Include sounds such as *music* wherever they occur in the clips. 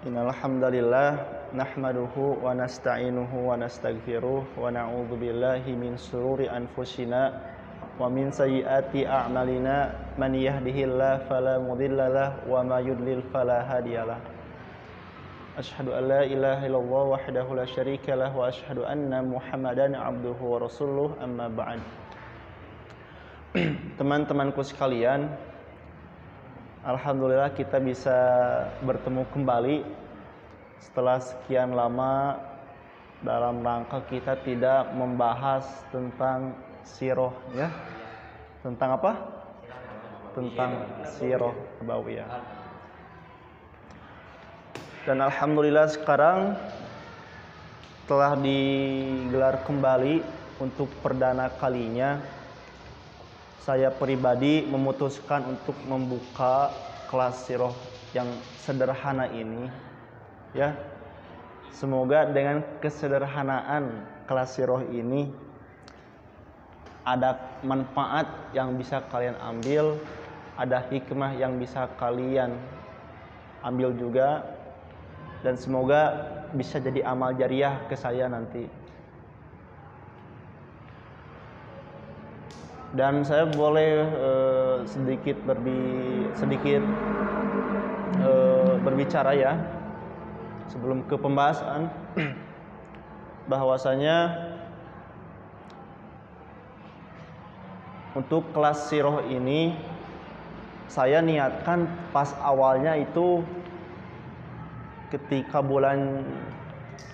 Innal hamdalillah nahmaduhu wa nasta'inuhu wa nastaghfiruh wa na'udzu billahi min shururi anfusina wa min sayyiati a'malina. Man yahdihillahu fala mudhillalah wa may yudlil fala hadiyalah Ashhadu an la ilaha illallah wahdahu la syarikalah wa ashhadu anna Muhammadan abduhu wa rasuluh. Amma ba'd. *clears throat* Teman-temanku sekalian, Alhamdulillah kita bisa bertemu kembali setelah sekian lama dalam rangka kita tidak membahas tentang siroh ya. Tentang apa? Tentang siroh nabawiyah dan alhamdulillah sekarang telah digelar kembali untuk perdana kalinya saya pribadi memutuskan untuk membuka kelas siroh yang sederhana ini ya. Semoga dengan kesederhanaan kelas siroh ini ada manfaat yang bisa kalian ambil ada hikmah yang bisa kalian ambil juga dan semoga bisa jadi amal jariah ke saya nanti dan saya boleh uh, sedikit berbi sedikit uh, berbicara ya sebelum ke pembahasan. *clears throat* Bahwasanya untuk kelas siroh ini saya niatkan pas awalnya itu ketika bulan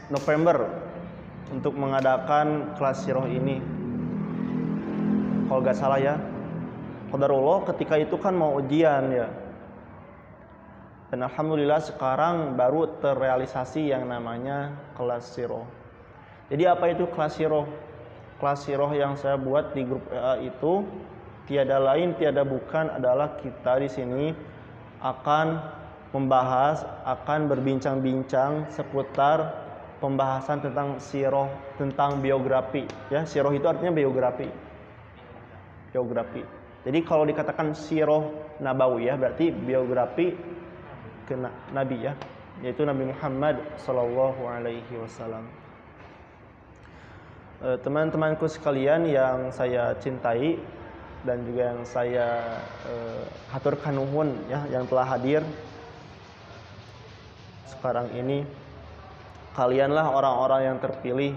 November untuk mengadakan kelas siroh ini kalau nggak salah ya. Qadarullah ketika itu kan mau ujian ya. Dan Alhamdulillah sekarang baru terrealisasi yang namanya kelas siroh. Jadi apa itu kelas siroh? Kelas siroh yang saya buat di grup WA itu tiada lain tiada bukan adalah kita di sini akan membahas akan berbincang-bincang seputar pembahasan tentang siroh tentang biografi ya. Siroh itu artinya biografi biografi. Jadi kalau dikatakan siroh nabawi ya berarti biografi ke nabi ya, yaitu Nabi Muhammad Sallallahu Alaihi Wasallam. Teman-temanku sekalian yang saya cintai dan juga yang saya eh, haturkan nuhun ya yang telah hadir sekarang ini kalianlah orang-orang yang terpilih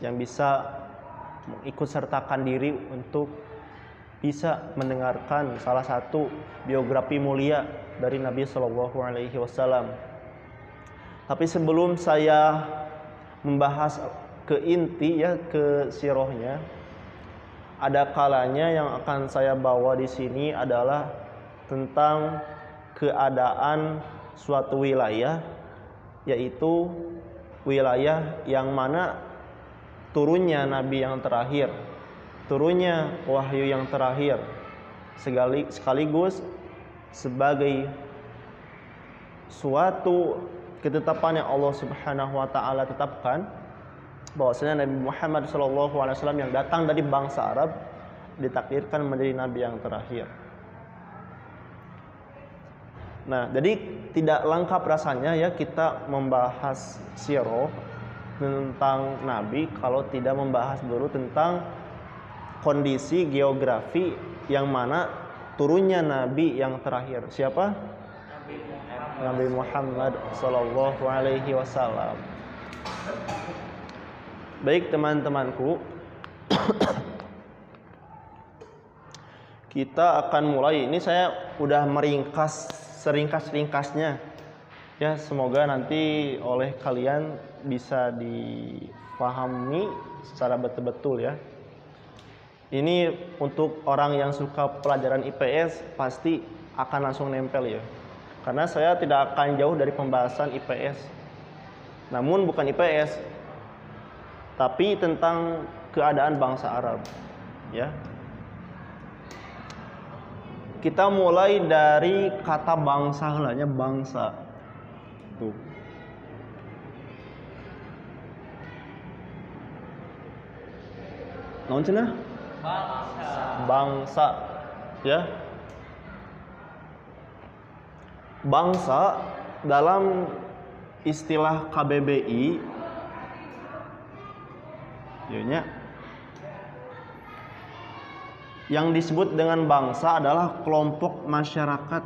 yang bisa ikut sertakan diri untuk bisa mendengarkan salah satu biografi mulia dari Nabi Shallallahu Alaihi Wasallam. Tapi sebelum saya membahas ke inti ya ke sirohnya, ada kalanya yang akan saya bawa di sini adalah tentang keadaan suatu wilayah, yaitu wilayah yang mana turunnya nabi yang terakhir, turunnya wahyu yang terakhir, sekaligus sebagai suatu ketetapan yang Allah Subhanahu wa taala tetapkan bahwasanya Nabi Muhammad SAW yang datang dari bangsa Arab ditakdirkan menjadi nabi yang terakhir. Nah, jadi tidak lengkap rasanya ya kita membahas siro tentang Nabi kalau tidak membahas dulu tentang kondisi geografi yang mana turunnya Nabi yang terakhir. Siapa? Nabi Muhammad Sallallahu Alaihi Wasallam. Baik teman-temanku, *coughs* kita akan mulai. Ini saya udah meringkas seringkas-ringkasnya. Ya, semoga nanti oleh kalian bisa dipahami secara betul-betul ya. Ini untuk orang yang suka pelajaran IPS pasti akan langsung nempel ya. Karena saya tidak akan jauh dari pembahasan IPS. Namun bukan IPS, tapi tentang keadaan bangsa Arab. Ya. Kita mulai dari kata bangsa hanya bangsa. Tuh. Non cenah? Bangsa. Bangsa. Ya. Bangsa dalam istilah KBBI ya yang disebut dengan bangsa adalah kelompok masyarakat.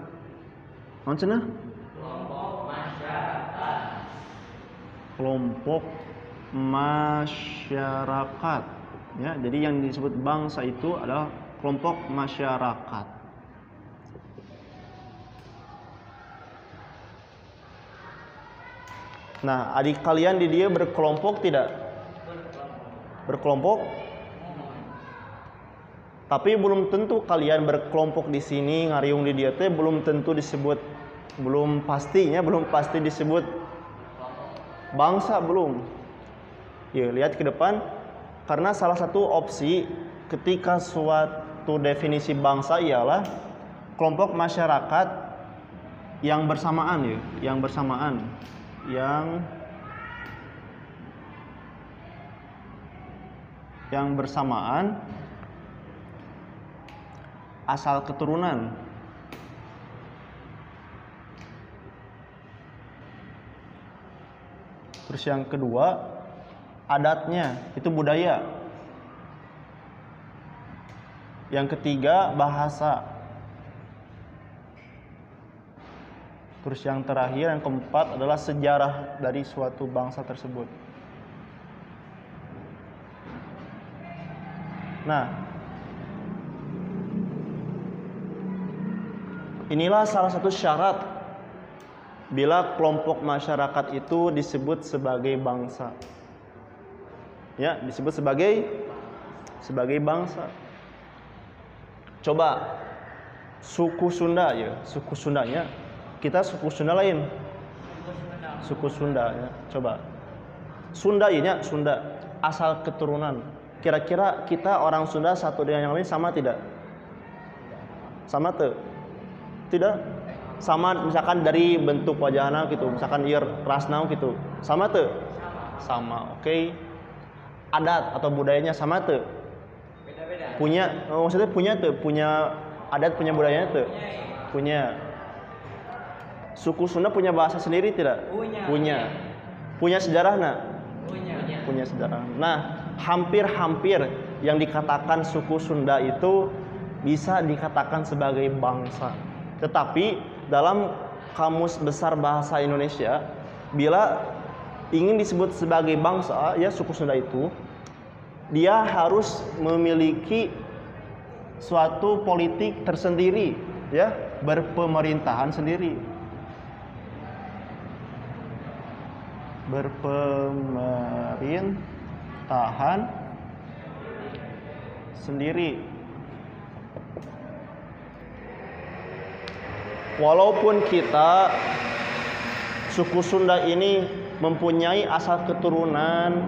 Mana Kelompok masyarakat. Kelompok masyarakat. Ya, jadi yang disebut bangsa itu adalah kelompok masyarakat. Nah, adik kalian di dia berkelompok tidak? Berkelompok? Tapi belum tentu kalian berkelompok di sini ngariung di dia teh belum tentu disebut belum pastinya belum pasti disebut bangsa belum. Ya, lihat ke depan karena salah satu opsi ketika suatu definisi bangsa ialah kelompok masyarakat yang bersamaan ya, yang bersamaan yang yang bersamaan asal keturunan. Terus yang kedua adatnya itu budaya yang ketiga bahasa Terus yang terakhir yang keempat adalah sejarah dari suatu bangsa tersebut. Nah, inilah salah satu syarat bila kelompok masyarakat itu disebut sebagai bangsa. Ya, disebut sebagai sebagai bangsa. Coba suku Sunda ya, suku Sundanya kita suku Sunda lain. Suku Sunda ya. Coba. Sunda ini Sunda asal keturunan. Kira-kira kita orang Sunda satu dengan yang lain sama tidak? Sama tuh? Tidak? Sama misalkan dari bentuk wajahnya gitu, misalkan ear rasnau gitu. Sama tuh? Sama. Oke. Okay. Adat atau budayanya sama tuh? Beda-beda. Punya, oh, maksudnya punya tuh, punya adat punya budayanya tuh? Punya suku Sunda punya bahasa sendiri tidak? Punya. Punya. Punya sejarah nak? Punya. Punya sejarah. Nah, hampir-hampir yang dikatakan suku Sunda itu bisa dikatakan sebagai bangsa. Tetapi dalam kamus besar bahasa Indonesia, bila ingin disebut sebagai bangsa, ya suku Sunda itu, dia harus memiliki suatu politik tersendiri, ya berpemerintahan sendiri berpemerintahan sendiri. Walaupun kita suku Sunda ini mempunyai asal keturunan,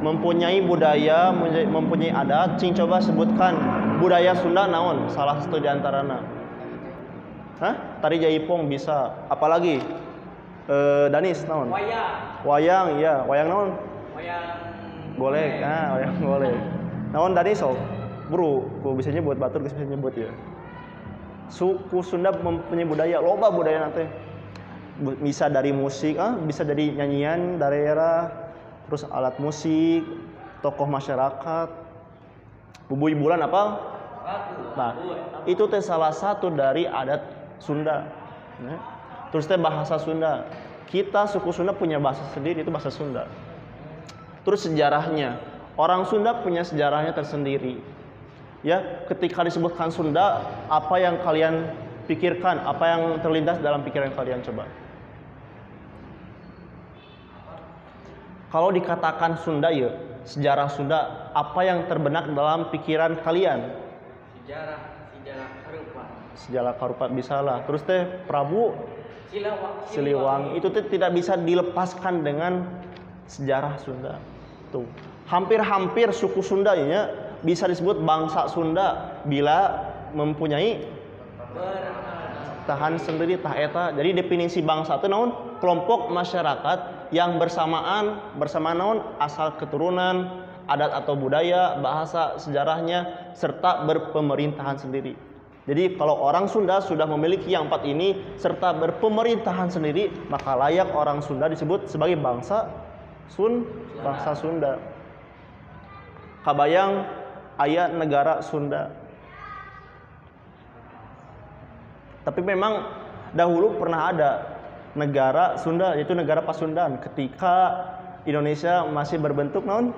mempunyai budaya, mempunyai adat, cing coba sebutkan budaya Sunda naon salah satu di antaranya. Hah? Tari Jaipong bisa. Apalagi? eh, Danis naon? Wayang. Wayang iya. Wayang naon? Wayang boleh. Ah wayang boleh. Naon Danis sok bro ku bisa nyebut batur bisa nyebut ya. Suku Sunda mempunyai budaya loba budaya nanti bisa dari musik ah bisa dari nyanyian daerah terus alat musik tokoh masyarakat. Bubui bulan apa? Nah itu teh salah satu dari adat Sunda. Ya. Terus teh bahasa Sunda. Kita suku Sunda punya bahasa sendiri itu bahasa Sunda. Terus sejarahnya. Orang Sunda punya sejarahnya tersendiri. Ya ketika disebutkan Sunda apa yang kalian pikirkan? Apa yang terlintas dalam pikiran kalian coba kalau dikatakan Sunda ya sejarah Sunda apa yang terbenak dalam pikiran kalian sejarah sejarah karupa sejarah karupa bisa lah terus teh Prabu Siliwangi. itu tidak bisa dilepaskan dengan sejarah Sunda. Tuh. Hampir-hampir suku Sunda ya bisa disebut bangsa Sunda bila mempunyai tahan sendiri tah eta. Jadi definisi bangsa itu naon? Kelompok masyarakat yang bersamaan bersama naon asal keturunan, adat atau budaya, bahasa, sejarahnya serta berpemerintahan sendiri. Jadi kalau orang Sunda sudah memiliki yang empat ini serta berpemerintahan sendiri, maka layak orang Sunda disebut sebagai bangsa Sun, bangsa Sunda. Kabayang ayat negara Sunda. Tapi memang dahulu pernah ada negara Sunda yaitu negara Pasundan ketika Indonesia masih berbentuk non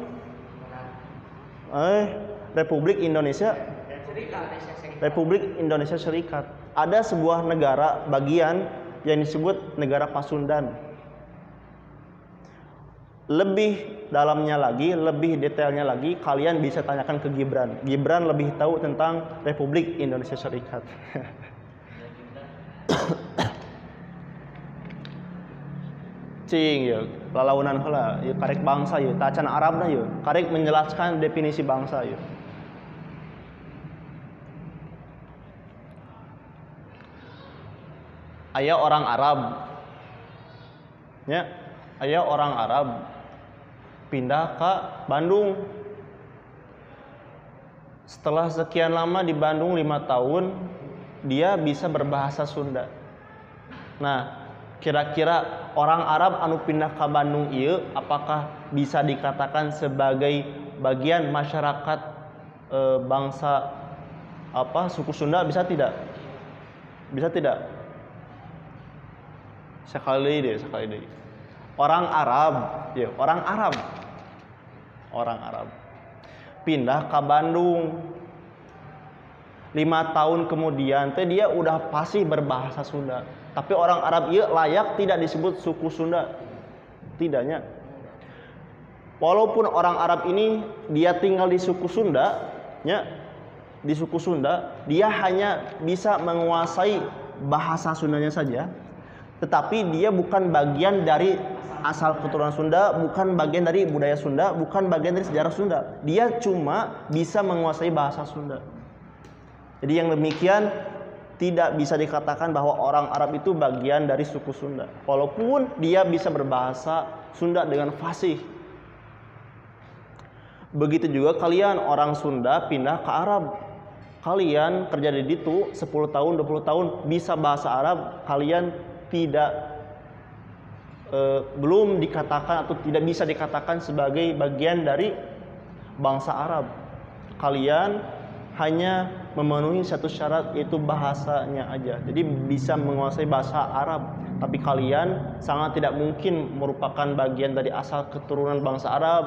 eh Republik Indonesia Republik Indonesia Serikat ada sebuah negara bagian yang disebut negara Pasundan lebih dalamnya lagi, lebih detailnya lagi, kalian bisa tanyakan ke Gibran. Gibran lebih tahu tentang Republik Indonesia Serikat. *laughs* cing ya. Lalaunan heula ya karek bangsa ya. Tacan Arabna ya. Karek menjelaskan definisi bangsa ya. Ayah orang Arab. Ya ayah orang Arab pindah ke Bandung. Setelah sekian lama di Bandung lima tahun dia bisa berbahasa Sunda. Nah kira-kira orang Arab anu pindah ke Bandung iya apakah bisa dikatakan sebagai bagian masyarakat e, bangsa apa suku Sunda? Bisa tidak? Bisa tidak? Sekali deh sekali deh. Orang Arab ya orang Arab. Orang Arab. Pindah ke Bandung. Lima tahun kemudian teh dia udah pasti berbahasa Sunda tapi orang Arab iya layak tidak disebut suku Sunda tidaknya walaupun orang Arab ini dia tinggal di suku Sunda ya di suku Sunda dia hanya bisa menguasai bahasa Sundanya saja tetapi dia bukan bagian dari asal keturunan Sunda, bukan bagian dari budaya Sunda, bukan bagian dari sejarah Sunda. Dia cuma bisa menguasai bahasa Sunda. Jadi yang demikian tidak bisa dikatakan bahwa orang Arab itu bagian dari suku Sunda. Walaupun dia bisa berbahasa Sunda dengan fasih. Begitu juga kalian orang Sunda pindah ke Arab. Kalian kerja di situ 10 tahun, 20 tahun bisa bahasa Arab, kalian tidak eh, belum dikatakan atau tidak bisa dikatakan sebagai bagian dari bangsa Arab. Kalian hanya memenuhi satu syarat yaitu bahasanya aja. Jadi bisa menguasai bahasa Arab. Tapi kalian sangat tidak mungkin merupakan bagian dari asal keturunan bangsa Arab,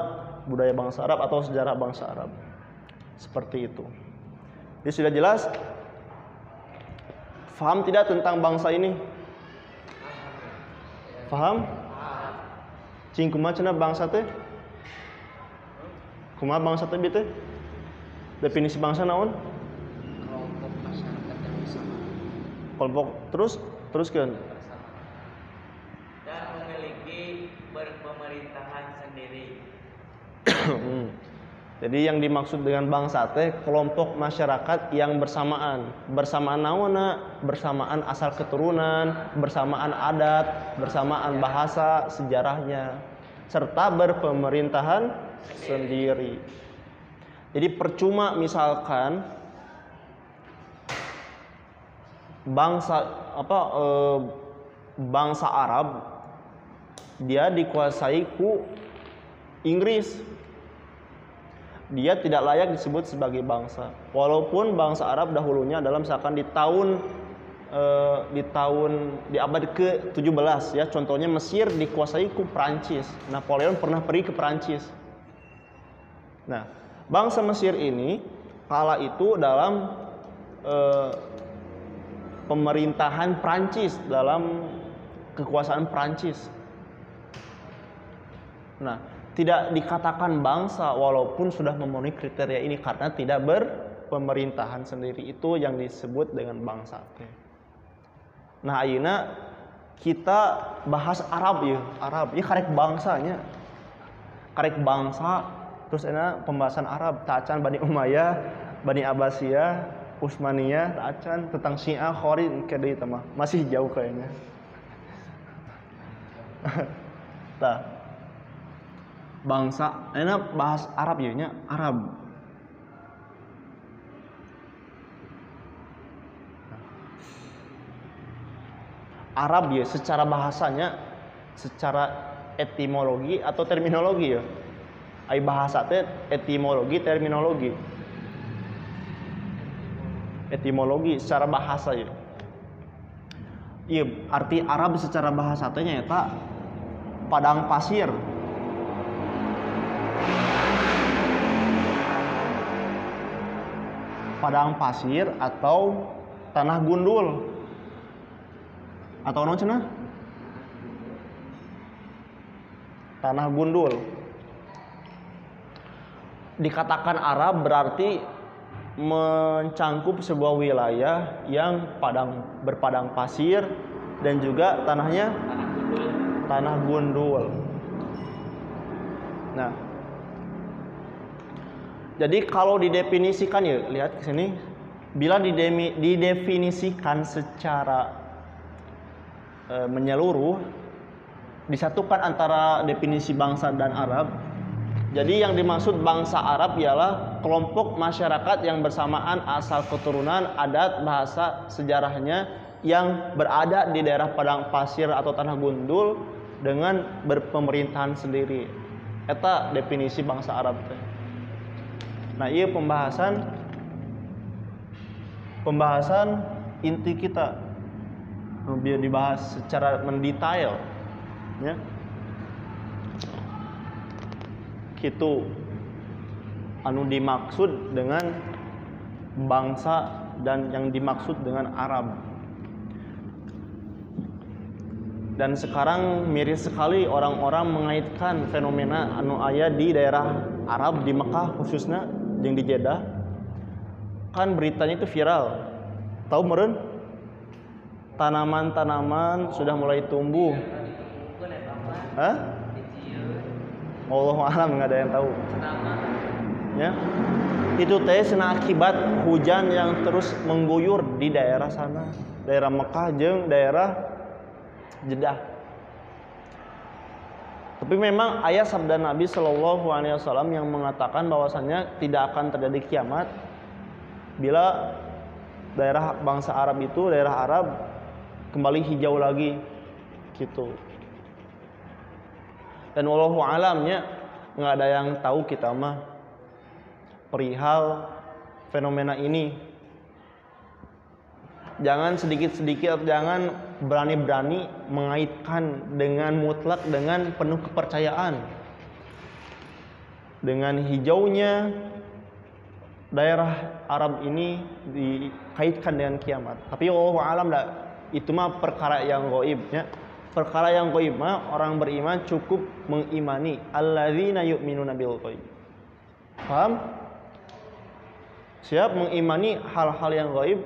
budaya bangsa Arab atau sejarah bangsa Arab. Seperti itu. Jadi sudah jelas? Faham tidak tentang bangsa ini? Paham? Cing kumaha cenah bangsa teh? Kumaha bangsa teh teh? Definisi bangsa naon? kelompok masyarakat yang bersama Kelompok terus teruskan. dan memiliki berpemerintahan sendiri. *coughs* Hmm. Jadi yang dimaksud dengan bangsa teh kelompok masyarakat yang bersamaan. Bersamaan naona, bersamaan asal keturunan, bersamaan adat, bersamaan bahasa, sejarahnya serta berpemerintahan sendiri. Jadi percuma misalkan bangsa apa eh, bangsa Arab dia dikuasai ku Inggris. Dia tidak layak disebut sebagai bangsa. Walaupun bangsa Arab dahulunya dalam misalkan di tahun eh, di tahun di abad ke-17 ya contohnya Mesir dikuasai ku Prancis Napoleon pernah pergi ke Prancis nah bangsa Mesir ini kala itu dalam eh, pemerintahan Prancis dalam kekuasaan Prancis Nah, tidak dikatakan bangsa walaupun sudah memenuhi kriteria ini karena tidak berpemerintahan sendiri itu yang disebut dengan bangsa. Nah, ayeuna kita bahas Arab ya, Arab. Ya karek bangsanya. Karek bangsa terus enak pembahasan Arab, tacan Bani Umayyah, Bani Abbasiyah, Usmania, Acan, tentang Syiah, Khorid, kayak itu mah masih jauh kayaknya. *laughs* Tah. Bangsa, enak bahas Arab ya nya, Arab. Arab ya secara bahasanya secara etimologi atau terminologi ya ai bahasa teh etimologi terminologi etimologi secara bahasa ya. Iya arti Arab secara bahasa tehnya ya tak padang pasir. Padang pasir atau tanah gundul. Atau non cenah? Tanah gundul. Dikatakan Arab berarti mencangkup sebuah wilayah yang padang berpadang pasir dan juga tanahnya tanah gundul. Nah, jadi kalau didefinisikan ya lihat ke sini, bila didefinisikan secara eh, menyeluruh, disatukan antara definisi bangsa dan Arab. Jadi yang dimaksud bangsa Arab ialah kelompok masyarakat yang bersamaan asal keturunan, adat, bahasa, sejarahnya yang berada di daerah padang pasir atau tanah gundul dengan berpemerintahan sendiri. Eta definisi bangsa Arab. Nah, iya pembahasan pembahasan inti kita biar dibahas secara mendetail ya gitu anu dimaksud dengan bangsa dan yang dimaksud dengan Arab dan sekarang miris sekali orang-orang mengaitkan fenomena anu aya di daerah Arab di Mekah khususnya yang di Jeddah kan beritanya itu viral tahu meren tanaman-tanaman sudah mulai tumbuh? Hah? Allah alam nggak ada yang tahu. Ya. Itu teh sena akibat hujan yang terus mengguyur di daerah sana. Daerah Mekah jeung daerah Jeddah. Tapi memang ayat sabda Nabi Shallallahu Alaihi Wasallam yang mengatakan bahwasannya tidak akan terjadi kiamat bila daerah bangsa Arab itu daerah Arab kembali hijau lagi gitu. Dan wallahu alamnya nggak ada yang tahu kita mah perihal fenomena ini. Jangan sedikit-sedikit atau jangan berani-berani mengaitkan dengan mutlak dengan penuh kepercayaan. Dengan hijaunya daerah Arab ini dikaitkan dengan kiamat. Tapi Allah alam dah itu mah perkara yang goib ya. Perkara yang goib mah orang beriman cukup mengimani. Alladzina yu'minuna bil ghaib. Paham siap mengimani hal-hal yang gaib?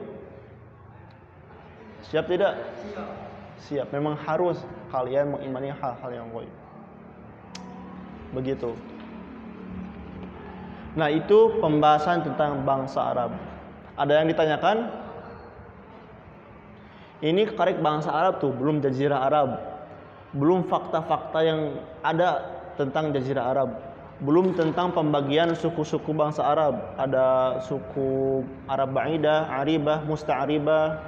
Siap tidak? Siap. Memang harus kalian mengimani hal-hal yang gaib. Begitu. Nah itu pembahasan tentang bangsa Arab. Ada yang ditanyakan? Ini karek bangsa Arab tuh belum jazirah Arab. Belum fakta-fakta yang ada tentang jazirah Arab belum tentang pembagian suku-suku bangsa Arab. Ada suku Arab Ba'idah, Aribah, Musta'aribah.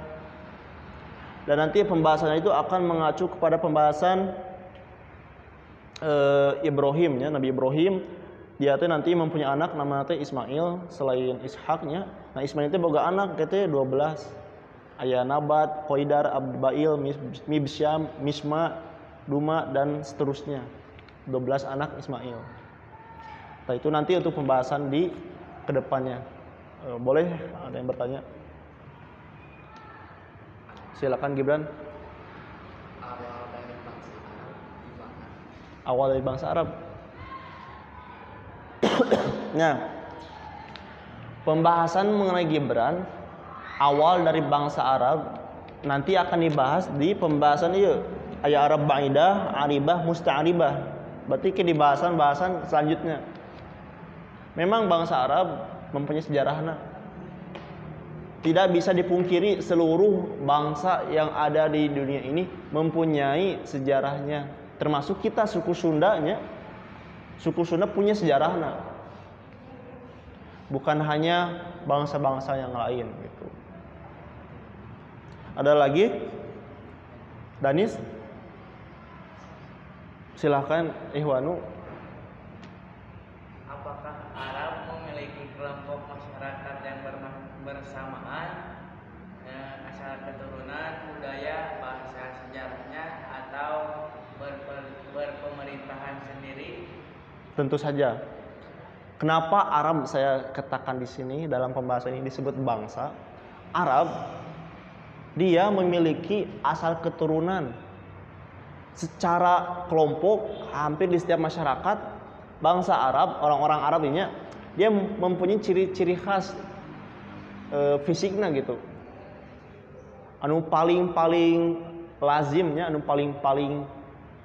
Dan nanti pembahasannya itu akan mengacu kepada pembahasan eh, Ibrahim ya Nabi Ibrahim. Dia teh nanti mempunyai anak namanya Ismail selain Ishaknya. Nah Ismail itu boga anak teh 12 ayah Nabat, Qoidar, Abbail, Mibsyam, Misma, Duma dan seterusnya. 12 anak Ismail Nah itu nanti untuk pembahasan di ke depannya. Eh, boleh ada yang bertanya? Silakan Gibran. Awal dari bangsa Arab gimana? Awal dari bangsa Arab. *coughs* nah, pembahasan mengenai Gibran awal dari bangsa Arab nanti akan dibahas di pembahasan iya ayat Arab Ba'idah, Aribah, Musta'aribah. Berarti ke di bahasan-bahasan selanjutnya. Memang bangsa Arab mempunyai sejarahnya. Tidak bisa dipungkiri seluruh bangsa yang ada di dunia ini mempunyai sejarahnya. Termasuk kita suku Sundanya. Suku Sunda punya sejarahnya. Bukan hanya bangsa-bangsa yang lain gitu. Ada lagi? Danis silahkan Ihwanu Apakah Arab memiliki kelompok masyarakat yang bersamaan? Eh, asal keturunan, budaya, bahasa sejarahnya atau berpe- berpemerintahan sendiri? tentu saja. Kenapa Arab saya katakan di sini dalam pembahasan ini disebut bangsa? Arab dia memiliki asal keturunan. Secara kelompok hampir di setiap masyarakat bangsa Arab orang-orang Arab ini dia mempunyai ciri-ciri khas e, fisiknya gitu. Anu paling paling lazimnya anu paling paling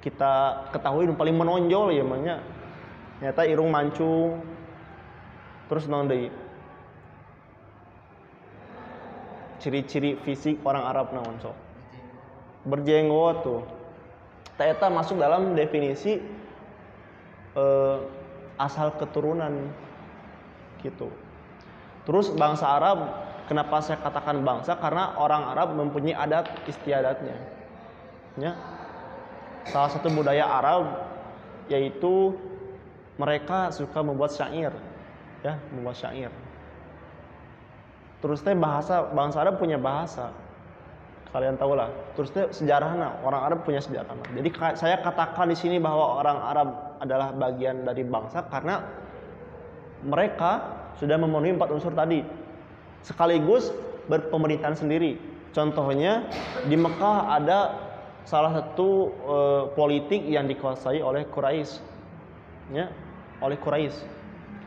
kita ketahui anu paling menonjol ya namanya nyata irung mancung terus naon deui. Ciri-ciri fisik orang Arab naon sok berjenggot tuh. Eta masuk dalam definisi eh, asal keturunan gitu. Terus bangsa Arab, kenapa saya katakan bangsa? Karena orang Arab mempunyai adat istiadatnya. Ya. Salah satu budaya Arab yaitu mereka suka membuat syair, ya, membuat syair. Terus teh bahasa bangsa Arab punya bahasa kalian tahu lah. Terus itu sejarahnya orang Arab punya sejarah. Jadi saya katakan di sini bahwa orang Arab adalah bagian dari bangsa karena mereka sudah memenuhi empat unsur tadi. Sekaligus berpemerintahan sendiri. Contohnya di Mekah ada salah satu eh, politik yang dikuasai oleh Quraisy. Ya, oleh Quraisy.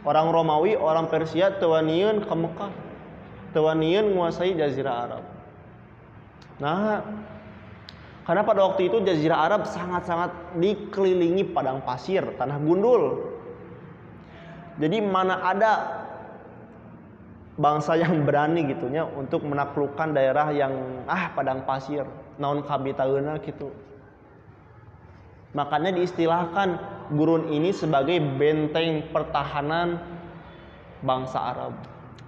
Orang Romawi, orang Persia tewanian ke Mekah. Tewanian menguasai jazirah Arab. Nah, karena pada waktu itu Jazirah Arab sangat-sangat dikelilingi padang pasir, tanah gundul. Jadi mana ada bangsa yang berani gitunya untuk menaklukkan daerah yang ah padang pasir, naon kabitaeuna gitu. Makanya diistilahkan gurun ini sebagai benteng pertahanan bangsa Arab.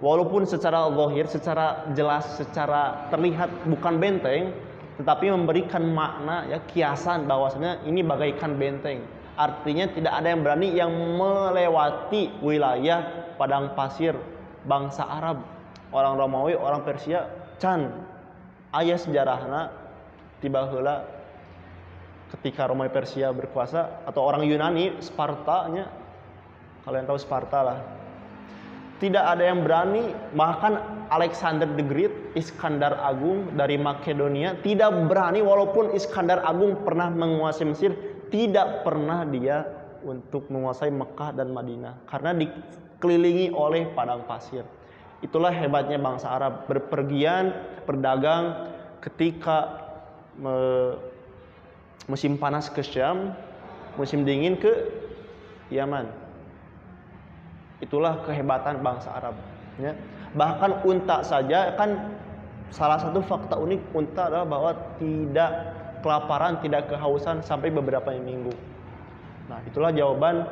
Walaupun secara zahir, secara jelas, secara terlihat bukan benteng, tetapi memberikan makna ya kiasan bahwasanya ini bagaikan benteng. Artinya tidak ada yang berani yang melewati wilayah padang pasir bangsa Arab. Orang Romawi, orang Persia, can ayah sejarahna tiba heula ketika Romawi Persia berkuasa atau orang Yunani Sparta nya kalian tahu Sparta lah tidak ada yang berani. Bahkan Alexander the Great Iskandar Agung dari Makedonia tidak berani. Walaupun Iskandar Agung pernah menguasai Mesir tidak pernah dia untuk menguasai Mekah dan Madinah. Karena dikelilingi oleh padang pasir. Itulah hebatnya bangsa Arab. Berpergian berdagang ketika me- musim panas ke Syam musim dingin ke Yaman itulah kehebatan bangsa Arab ya. bahkan unta saja kan salah satu fakta unik unta adalah bahwa tidak kelaparan tidak kehausan sampai beberapa minggu. Nah itulah jawaban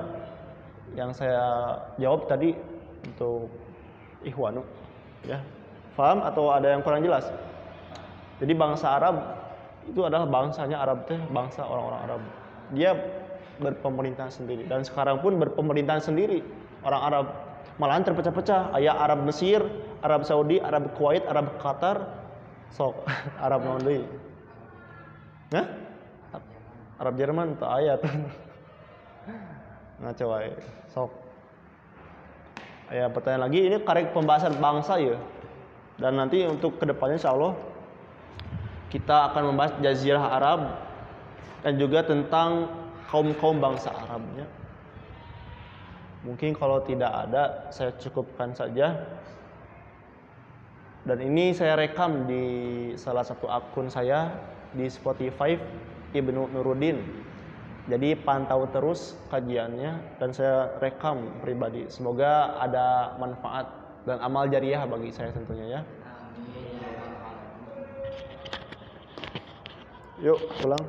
yang saya jawab tadi untuk Ikhwanu ya. Paham atau ada yang kurang jelas? Jadi bangsa Arab itu adalah bangsanya Arab teh bangsa orang-orang Arab. Dia berpemerintahan sendiri dan sekarang pun berpemerintahan sendiri orang Arab malahan terpecah-pecah. Ayah Arab Mesir Arab Saudi Arab Kuwait Arab Qatar. Sok *laughs* Arab Hah? Arab Jerman tak ayat *laughs* ngaco wae sok. Ya pertanyaan lagi ini karek pembahasan bangsa ya? Dan nanti untuk ke depannya insya Allah kita akan membahas Jazirah Arab dan juga tentang kaum-kaum bangsa Arabnya. Mungkin kalau tidak ada saya cukupkan saja. Dan ini saya rekam di salah satu akun saya di Spotify Ibnu Nuruddin. Jadi pantau terus kajiannya dan saya rekam pribadi. Semoga ada manfaat dan amal jariah bagi saya tentunya ya. Yuk, pulang.